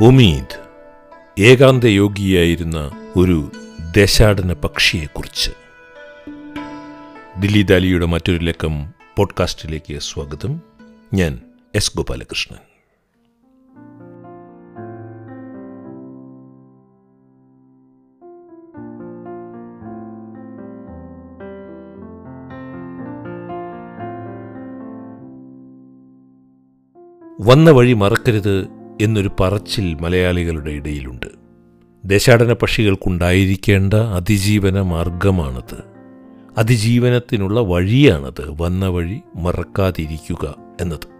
ഉമീദ് ഏകാന്ത യോഗിയായിരുന്ന ഒരു ദേശാടന പക്ഷിയെക്കുറിച്ച്. ദില്ലി ദാലിയുടെ മറ്റൊരു ലക്കം പോഡ്കാസ്റ്റിലേക്ക് സ്വാഗതം. ഞാൻ എസ് ഗോപാലകൃഷ്ണൻ. വന്ന വഴി മറക്കരുത് എന്നൊരു പറച്ചിൽ മലയാളികളുടെ ഇടയിലുണ്ട്. ദേശാടന പക്ഷികൾക്കുണ്ടായിരിക്കേണ്ട അതിജീവന മാർഗമാണത്. അതിജീവനത്തിനുള്ള വഴിയാണത് വന്ന വഴി മറക്കാതിരിക്കുക എന്നത്.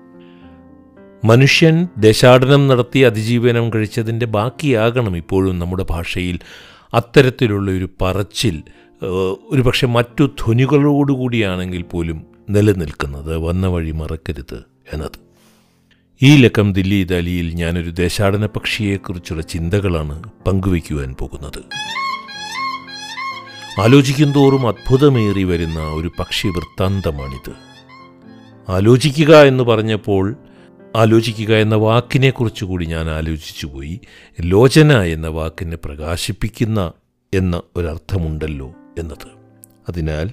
മനുഷ്യൻ ദേശാടനം നടത്തി അതിജീവനം കഴിച്ചതിന്റെ ബാക്കിയാകണം ഇപ്പോഴും നമ്മുടെ ഭാഷയിൽ അത്തരത്തിലുള്ള ഒരു പറച്ചിൽ ഒരു പക്ഷെ മറ്റു ധ്വനികളോടുകൂടിയാണെങ്കിൽ പോലും നിലനിൽക്കുന്നത് വന്ന വഴി മറക്കരുത് എന്നത്. ഈ ലക്കം ദില്ലി ദാലിയിൽ ഞാനൊരു ദേശാടന പക്ഷിയെക്കുറിച്ചുള്ള ചിന്തകളാണ് പങ്കുവയ്ക്കുവാൻ പോകുന്നത്. ആലോചിക്കും തോറും അത്ഭുതമേറി വരുന്ന ഒരു പക്ഷി വൃത്താന്തമാണിത്. ആലോചിക്കുക എന്ന് പറഞ്ഞപ്പോൾ ആലോചിക്കുക എന്ന വാക്കിനെക്കുറിച്ച് കൂടി ഞാൻ ആലോചിച്ചു പോയി ലോചന എന്ന വാക്കിനെ പ്രകാശിപ്പിക്കുന്ന എന്ന ഒരർത്ഥമുണ്ടല്ലോ എന്നത്. അതിനാൽ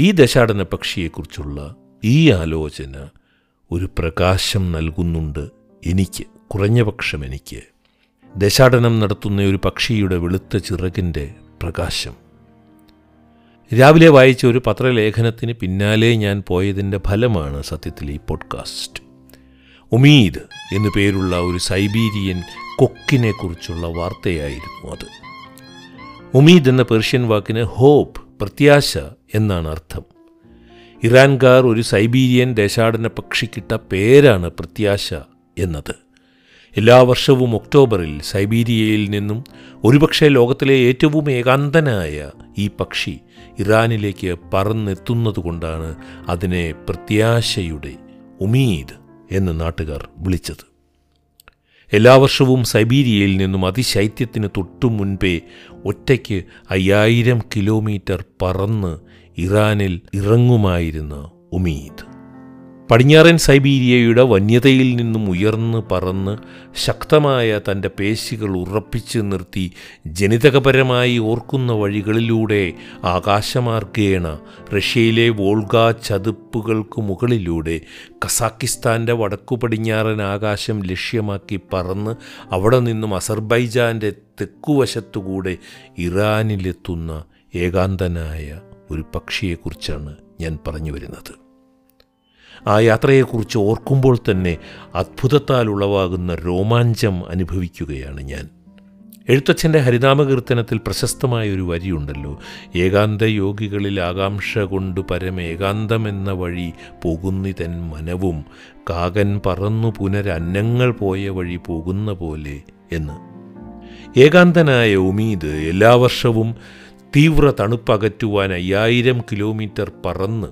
ഈ ദശാടന പക്ഷിയെക്കുറിച്ചുള്ള ഈ ആലോചന ഒരു പ്രകാശം നൽകുന്നുണ്ട് എനിക്ക് കുറഞ്ഞപക്ഷം എനിക്ക്. ദശാടനം നടത്തുന്ന ഒരു പക്ഷിയുടെ വെളുത്ത ചിറകിന്റെ പ്രകാശം. രാവിലെ വായിച്ച ഒരു പത്രലേഖനത്തിന് പിന്നാലെ ഞാൻ പോയതിന്റെ ഫലമാണ് സത്യത്തിൽ ഈ പോഡ്കാസ്റ്റ്. ഉമീദ് എന്നു പേരുള്ള ഒരു സൈബീരിയൻ കൊക്കിനെക്കുറിച്ചുള്ള വാർത്തയായിരുന്നു അത്. ഉമീദ് എന്ന പേർഷ്യൻ വാക്കിന് ഹോപ്പ് പ്രത്യാശ എന്നാണ് അർത്ഥം. ഇറാൻകാർ ഒരു സൈബീരിയൻ ദേശാടന പക്ഷിക്കിട്ട പേരാണ് പ്രത്യാശ എന്നത്. എല്ലാ വർഷവും ഒക്ടോബറിൽ സൈബീരിയയിൽ നിന്നും ഒരുപക്ഷെ ലോകത്തിലെ ഏറ്റവും ഏകാന്തനായ ഈ പക്ഷി ഇറാനിലേക്ക് പറന്നെത്തുന്നതുകൊണ്ടാണ് അതിനെ പ്രത്യാശയുടെ ഉമീദ് എന്ന് നാട്ടുകാർ വിളിച്ചത്. എല്ലാ വർഷവും സൈബീരിയയിൽ നിന്നും അതിശൈത്യത്തിന് തൊട്ടു മുൻപേ ഒറ്റയ്ക്ക് അയ്യായിരം കിലോമീറ്റർ പറന്ന് ഇറാനിൽ ഇറങ്ങുമായിരുന്നു ഉമീദ്. പടിഞ്ഞാറൻ സൈബീരിയയുടെ വന്യതയിൽ നിന്നും ഉയർന്ന് പറന്ന് ശക്തമായ തന്റെ പേശികൾ ഉറപ്പിച്ച് നിർത്തി ജനിതകപരമായി ഓർക്കുന്ന വഴികളിലൂടെ ആകാശമാർഗേണ റഷ്യയിലെ വോൾഗ ചതുപ്പുകൾക്ക് മുകളിലൂടെ കസാക്കിസ്ഥാന്റെ വടക്കു പടിഞ്ഞാറൻ ആകാശം ലക്ഷ്യമാക്കി പറന്ന് അവിടെ നിന്നും അസർബൈജാന്റെ തെക്കുവശത്തുകൂടെ ഇറാനിലെത്തുന്ന ഏകാന്തനായ ഒരു പക്ഷിയെക്കുറിച്ചാണ് ഞാൻ പറഞ്ഞു വരുന്നത്. ആ യാത്രയെക്കുറിച്ച് ഓർക്കുമ്പോൾ തന്നെ അത്ഭുതത്താൽ ഉളവാകുന്ന രോമാഞ്ചം അനുഭവിക്കുകയാണ് ഞാൻ. എഴുത്തച്ഛന്റെ ഹരിനാമകീർത്തനത്തിൽ പ്രശസ്തമായ ഒരു വരിയുണ്ടല്ലോ ഏകാന്ത യോഗികളിൽ ആകാംക്ഷ കൊണ്ട് പരമേകാന്തമെന്ന വഴി പോകുന്നിതൻ മനവും കാകൻ പറന്നു പുനരന്നങ്ങൾ പോയ വഴി പോകുന്ന പോലെ എന്ന്. ഏകാന്തനായ ഉമീദ് എല്ലാ വർഷവും തീവ്ര തണുപ്പകറ്റുവാൻ അയ്യായിരം കിലോമീറ്റർ പറന്ന്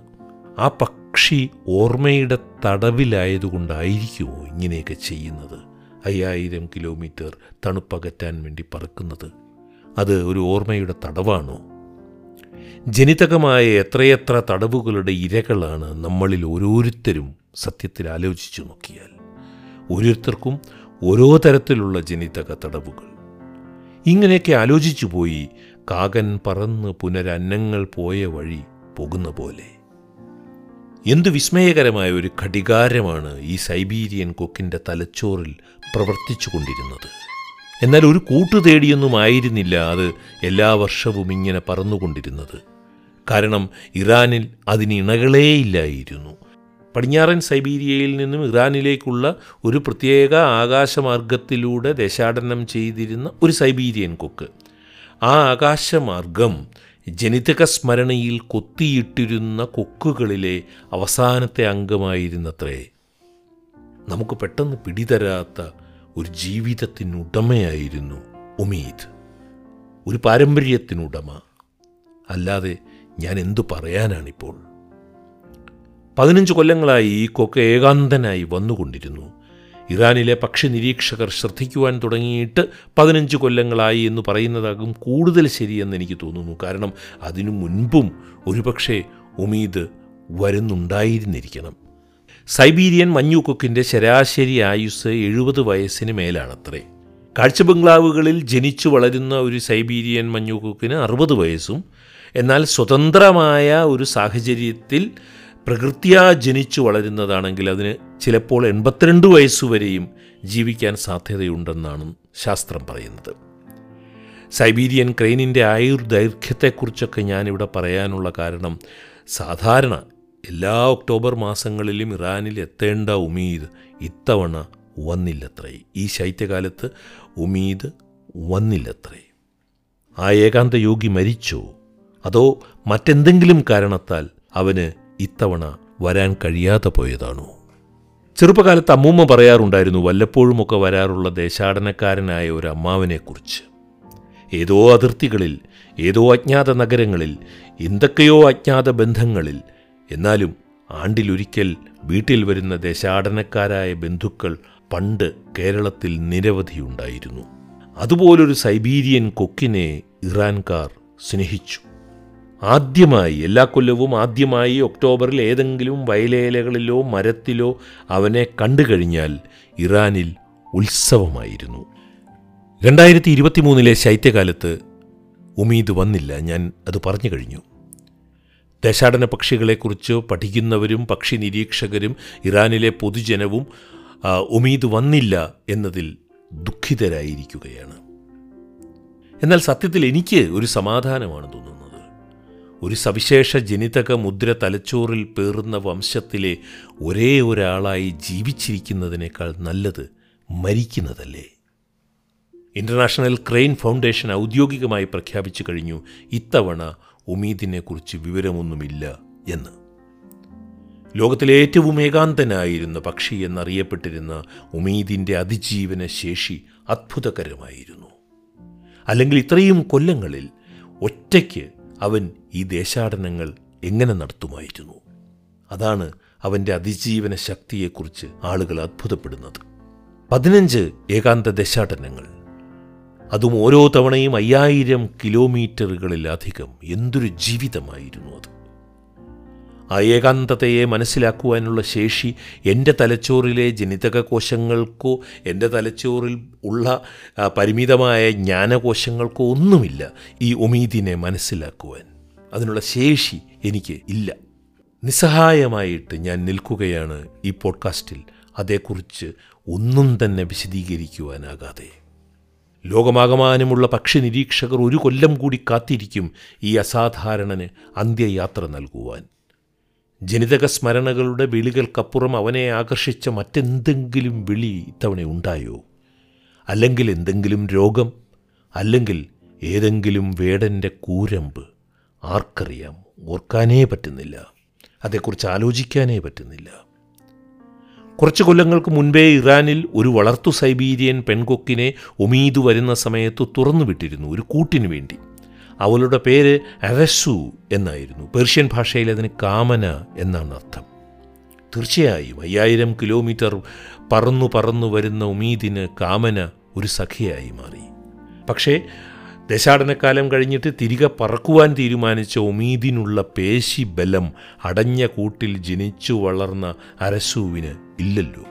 ആ പക്ഷി ഓർമ്മയുടെ തടവിലായതുകൊണ്ടായിരിക്കുമോ ഇങ്ങനെയൊക്കെ ചെയ്യുന്നത്? അയ്യായിരം കിലോമീറ്റർ തണുപ്പകറ്റാൻ വേണ്ടി പറക്കുന്നത് അത് ഒരു ഓർമ്മയുടെ തടവാണോ? ജനിതകമായ എത്രയെത്ര തടവുകളുടെ ഇരകളാണ് നമ്മളിൽ ഓരോരുത്തരും സത്യത്തിൽ ആലോചിച്ചു നോക്കിയാൽ. ഓരോരുത്തർക്കും ഓരോ തരത്തിലുള്ള ജനിതക തടവുകൾ. ഇങ്ങനെയൊക്കെ ആലോചിച്ചു പോയി കാകൻ പറന്ന് പുനരന്നങ്ങൾ പോയ വഴി പോകുന്ന പോലെ എന്തു വിസ്മയകരമായ ഒരു ഘടികാരമാണ് ഈ സൈബീരിയൻ കൊക്കിന്റെ തലച്ചോറിൽ പ്രവർത്തിച്ചു കൊണ്ടിരുന്നത്. എന്നാൽ ഒരു കൂട്ടു തേടിയൊന്നും ആയിരുന്നില്ല അത് എല്ലാ വർഷവും ഇങ്ങനെ പറന്നുകൊണ്ടിരുന്നത് കാരണം ഇറാനിൽ അതിന് ഇണകളേയില്ലായിരുന്നു. പടിഞ്ഞാറൻ സൈബീരിയയിൽ നിന്നും ഇറാനിലേക്കുള്ള ഒരു പ്രത്യേക ആകാശമാർഗത്തിലൂടെ ദേശാടനം ചെയ്തിരുന്ന ഒരു സൈബീരിയൻ കൊക്ക് ആ ആകാശമാർഗം ജനിതക സ്മരണയിൽ കൊത്തിയിട്ടിരുന്ന കൊക്കുകളിലെ അവസാനത്തെ അംഗമായിരുന്നത്രേ. നമുക്ക് പെട്ടെന്ന് പിടിതരാത്ത ഒരു ജീവിതത്തിനുടമയായിരുന്നു ഉമീദ്. ഒരു പാരമ്പര്യത്തിനുടമ. അല്ലാതെ ഞാൻ എന്തു പറയാനാണിപ്പോൾ. പതിനഞ്ച് കൊല്ലങ്ങളായി ഈ കൊക്ക ഏകാന്തനായി വന്നുകൊണ്ടിരുന്നു. ഇറാനിലെ പക്ഷി നിരീക്ഷകർ ശ്രദ്ധിക്കുവാൻ തുടങ്ങിയിട്ട് പതിനഞ്ച് കൊല്ലങ്ങളായി എന്ന് പറയുന്നതാകും കൂടുതൽ ശരിയെന്ന് എനിക്ക് തോന്നുന്നു. കാരണം അതിനു മുൻപും ഒരുപക്ഷെ ഉമീദ് വരുന്നുണ്ടായിരുന്നിരിക്കണം. സൈബീരിയൻ മഞ്ഞുകൊക്കിന്റെ ശരാശരി ആയുസ് എഴുപത് വയസ്സിന് മേലാണത്രേ. കാഴ്ച ബംഗ്ലാവുകളിൽ ജനിച്ചു വളരുന്ന ഒരു സൈബീരിയൻ മഞ്ഞുകൊക്കിന് അറുപത് വയസ്സും എന്നാൽ സ്വതന്ത്രമായ ഒരു സാഹചര്യത്തിൽ പ്രകൃത്യാ ജനിച്ചു വളരുന്നതാണെങ്കിൽ അതിന് ചിലപ്പോൾ എൺപത്തിരണ്ട് വയസ്സുവരെയും ജീവിക്കാൻ സാധ്യതയുണ്ടെന്നാണ് ശാസ്ത്രം പറയുന്നത്. സൈബീരിയൻ ക്രെയിനിന്റെ ആയുർദൈർഘ്യത്തെക്കുറിച്ചൊക്കെ ഞാനിവിടെ പറയാനുള്ള കാരണം സാധാരണ എല്ലാ ഒക്ടോബർ മാസങ്ങളിലും ഇറാനിൽ എത്തേണ്ട ഉമീദ് ഇത്തവണ വന്നില്ലത്രേ. ഈ ശൈത്യകാലത്ത് ഉമീദ് വന്നില്ലത്രേ. ആ ഏകാന്ത യോഗി മരിച്ചോ? അതോ മറ്റെന്തെങ്കിലും കാരണത്താൽ അവന് ഇത്തവണ വരാൻ കഴിയാതെ പോയതാണോ. ചെറുപ്പകാലത്ത് അമ്മൂമ്മ പറയാറുണ്ടായിരുന്നു വല്ലപ്പോഴുമൊക്കെ വരാറുള്ള ദേശാടനക്കാരനായ ഒരു അമ്മാവനെക്കുറിച്ച്. ഏതോ അതിർത്തികളിൽ ഏതോ അജ്ഞാത നഗരങ്ങളിൽ എന്തൊക്കെയോ അജ്ഞാത ബന്ധങ്ങളിൽ എന്നാലും ആണ്ടിലൊരിക്കൽ വീട്ടിൽ വരുന്ന ദേശാടനക്കാരായ ബന്ധുക്കൾ പണ്ട് കേരളത്തിൽ നിരവധിയുണ്ടായിരുന്നു അതുപോലൊരു സൈബീരിയൻ കൊക്കിനെ ഇറാൻകാർ സ്നേഹിച്ചു. ആദ്യമായി എല്ലാ കൊല്ലവും ആദ്യമായി ഒക്ടോബറിൽ ഏതെങ്കിലും വയലേലകളിലോ മരത്തിലോ അവനെ കണ്ടു കഴിഞ്ഞാൽ ഇറാനിൽ ഉത്സവമായിരുന്നു. രണ്ടായിരത്തി ഇരുപത്തി മൂന്നിലെ ശൈത്യകാലത്ത് ഉമീദ് വന്നില്ല ഞാൻ അത് പറഞ്ഞു കഴിഞ്ഞു. ദേശാടന പക്ഷികളെക്കുറിച്ച് പഠിക്കുന്നവരും പക്ഷി നിരീക്ഷകരും ഇറാനിലെ പൊതുജനവും ഉമീദ് വന്നില്ല എന്നതിൽ ദുഃഖിതരായിരിക്കുകയാണ്. എന്നാൽ സത്യത്തിൽ എനിക്ക് ഒരു സമാധാനമാണ് തോന്നുന്നത് ഒരു സവിശേഷ ജനിതക മുദ്ര തലച്ചോറിൽ പേറുന്ന വംശത്തിലെ ഒരേ ഒരാളായി ജീവിച്ചിരിക്കുന്നതിനേക്കാൾ നല്ലത് മരിക്കുന്നതല്ലേ? ഇന്റർനാഷണൽ ക്രെയിൻ ഫൗണ്ടേഷൻ ഔദ്യോഗികമായി പ്രഖ്യാപിച്ചു കഴിഞ്ഞു ഇത്തവണ ഉമീദിനെക്കുറിച്ച് വിവരമൊന്നുമില്ല എന്ന്. ലോകത്തിലെ ഏറ്റവും ഏകാന്തനായിരുന്ന പക്ഷി എന്നറിയപ്പെട്ടിരുന്ന ഉമീദിന്റെ അതിജീവന ശേഷി അത്ഭുതകരമായിരുന്നു. അല്ലെങ്കിൽ ഇത്രയും കൊല്ലങ്ങളിൽ ഒറ്റയ്ക്ക് അവൻ ഈ ദേശാടനങ്ങൾ എങ്ങനെ നടത്തുമായിരുന്നു? അതാണ് അവന്റെ അതിജീവന ശക്തിയെക്കുറിച്ച് ആളുകൾ അത്ഭുതപ്പെടുന്നത്. പതിനഞ്ച് ഏകാന്ത ദേശാടനങ്ങൾ. അതും ഓരോ തവണയും അയ്യായിരം കിലോമീറ്ററുകളിലധികം എന്തൊരു ജീവിതമായിരുന്നു അത്. ആ ഏകാന്തതയെ മനസ്സിലാക്കുവാനുള്ള ശേഷി എന്റെ തലച്ചോറിലെ ജനിതക കോശങ്ങൾക്കോ എന്റെ തലച്ചോറിൽ ഉള്ള പരിമിതമായ ജ്ഞാനകോശങ്ങൾക്കോ ഒന്നുമില്ല ഈ ഒമീദിനെ മനസ്സിലാക്കുവാൻ. അതിനുള്ള ശേഷി എനിക്ക് ഇല്ല. നിസ്സഹായമായിട്ട് ഞാൻ നിൽക്കുകയാണ് ഈ പോഡ്കാസ്റ്റിൽ. അതേക്കുറിച്ച് ഒന്നും തന്നെ വിശദീകരിക്കുവാനാകാതെ. ലോകമാകമാനമുള്ള പക്ഷി നിരീക്ഷകർ ഒരു കൊല്ലം കൂടി കാത്തിരിക്കും ഈ അസാധാരണന് അന്ത്യയാത്ര നൽകുവാൻ. ജനിതക സ്മരണകളുടെ വിളികൾക്കപ്പുറം അവനെ ആകർഷിച്ച മറ്റെന്തെങ്കിലും വിളി ഇത്തവണ ഉണ്ടായോ? അല്ലെങ്കിൽ എന്തെങ്കിലും രോഗം? അല്ലെങ്കിൽ ഏതെങ്കിലും വേടന്റെ കൂരമ്പ്? ആർക്കറിയാം. ഓർക്കാനേ പറ്റുന്നില്ല. അതേക്കുറിച്ച് ആലോചിക്കാനേ പറ്റുന്നില്ല. കുറച്ച് കൊല്ലങ്ങൾക്ക് മുൻപേ ഇറാനിൽ ഒരു വളർത്തു സൈബീരിയൻ പെൺകൊക്കിനെ ഒമീതു വരുന്ന സമയത്ത് തുറന്നുവിട്ടിരുന്നു ഒരു കൂട്ടിനു വേണ്ടി. അവളുടെ പേര് അറസു എന്നായിരുന്നു. പേർഷ്യൻ ഭാഷയിൽ അതിന് കാമന എന്നാണ് അർത്ഥം. തീർച്ചയായും അയ്യായിരം കിലോമീറ്റർ പറന്നു പറന്നു വരുന്ന ഉമീദിന് കാമന ഒരു സഖിയായി മാറി. പക്ഷേ ദശാടനക്കാലം കഴിഞ്ഞിട്ട് തിരികെ പറക്കുവാൻ തീരുമാനിച്ച ഉമീദിനുള്ള പേശി ബലം അടഞ്ഞ കൂട്ടിൽ ജനിച്ചു വളർന്ന അരസുവിന് ഇല്ലല്ലോ.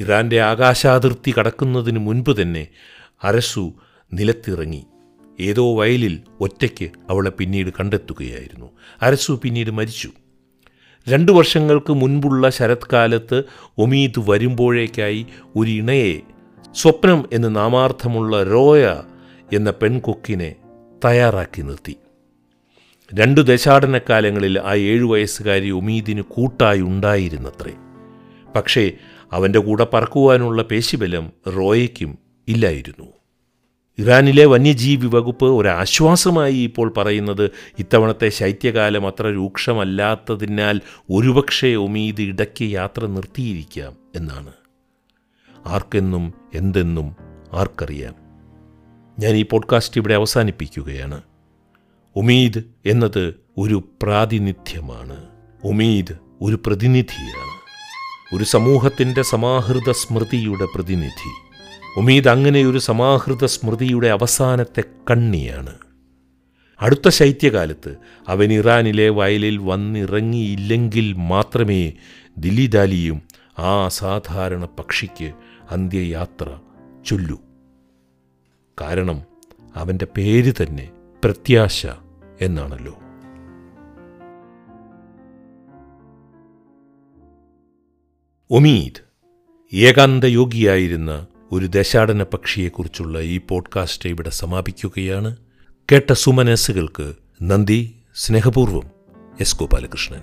ഇറാന്റെ ആകാശാതിർത്തി കടക്കുന്നതിന് മുൻപ് തന്നെ അരസു നിലത്തിറങ്ങി. ഏതോ വയലിൽ ഒറ്റയ്ക്ക് അവളെ പിന്നീട് കണ്ടെത്തുകയായിരുന്നു. അരസു പിന്നീട് മരിച്ചു. രണ്ടു വർഷങ്ങൾക്ക് മുൻപുള്ള ശരത്കാലത്ത് ഒമീദ് വരുമ്പോഴേക്കായി ഒരു ഇണയെ സ്വപ്നം എന്ന് നാമാർത്ഥമുള്ള റോയ എന്ന പെൺകൊക്കിനെ തയ്യാറാക്കി നിർത്തി. രണ്ടു ദശാടനക്കാലങ്ങളിൽ ആ ഏഴു വയസ്സുകാരി ഒമീദിന് കൂട്ടായി ഉണ്ടായിരുന്നത്രേ. പക്ഷേ അവന്റെ കൂടെ പറക്കുവാനുള്ള പേശിബലം റോയയ്ക്കും ഇല്ലായിരുന്നു. ഇറാനിലെ വന്യജീവി വകുപ്പ് ഒരാശ്വാസമായി ഇപ്പോൾ പറയുന്നത് ഇത്തവണത്തെ ശൈത്യകാലം അത്ര രൂക്ഷമല്ലാത്തതിനാൽ ഒരുപക്ഷെ ഒമീദ് ഇടയ്ക്ക് യാത്ര നിർത്തിയിരിക്കാം എന്നാണ്. ആർക്കെന്നും എന്തെന്നും ആർക്കറിയാം. ഞാൻ ഈ പോഡ്കാസ്റ്റ് ഇവിടെ അവസാനിപ്പിക്കുകയാണ്. ഉമീദ് എന്നത് ഒരു പ്രാതിനിധ്യമാണ്. ഉമീദ് ഒരു പ്രതിനിധിയാണ്. ഒരു സമൂഹത്തിന്റെ സമാഹൃത സ്മൃതിയുടെ പ്രതിനിധി. ഉമീദ് അങ്ങനെ ഒരു സമാഹൃത സ്മൃതിയുടെ അവസാനത്തെ കണ്ണിയാണ്. അടുത്ത ശൈത്യകാലത്ത് അവൻ ഇറാനിലെ വയലിൽ വന്നിറങ്ങിയില്ലെങ്കിൽ മാത്രമേ ദില്ലിദാലിയും ആ അസാധാരണ പക്ഷിക്ക് അന്ത്യയാത്ര ചൊല്ലൂ. കാരണം അവന്റെ പേര് തന്നെ പ്രത്യാശ എന്നാണല്ലോ. ഒമീദ് ഏകാന്തയോഗിയായിരുന്ന ഒരു ദശാടന പക്ഷിയെക്കുറിച്ചുള്ള ഈ പോഡ്കാസ്റ്റ് ഇവിടെ സമാപിക്കുകയാണ്. കേട്ട സുമനസ്സുകൾക്ക് നന്ദി സ്നേഹപൂർവം എസ് ഗോപാലകൃഷ്ണൻ.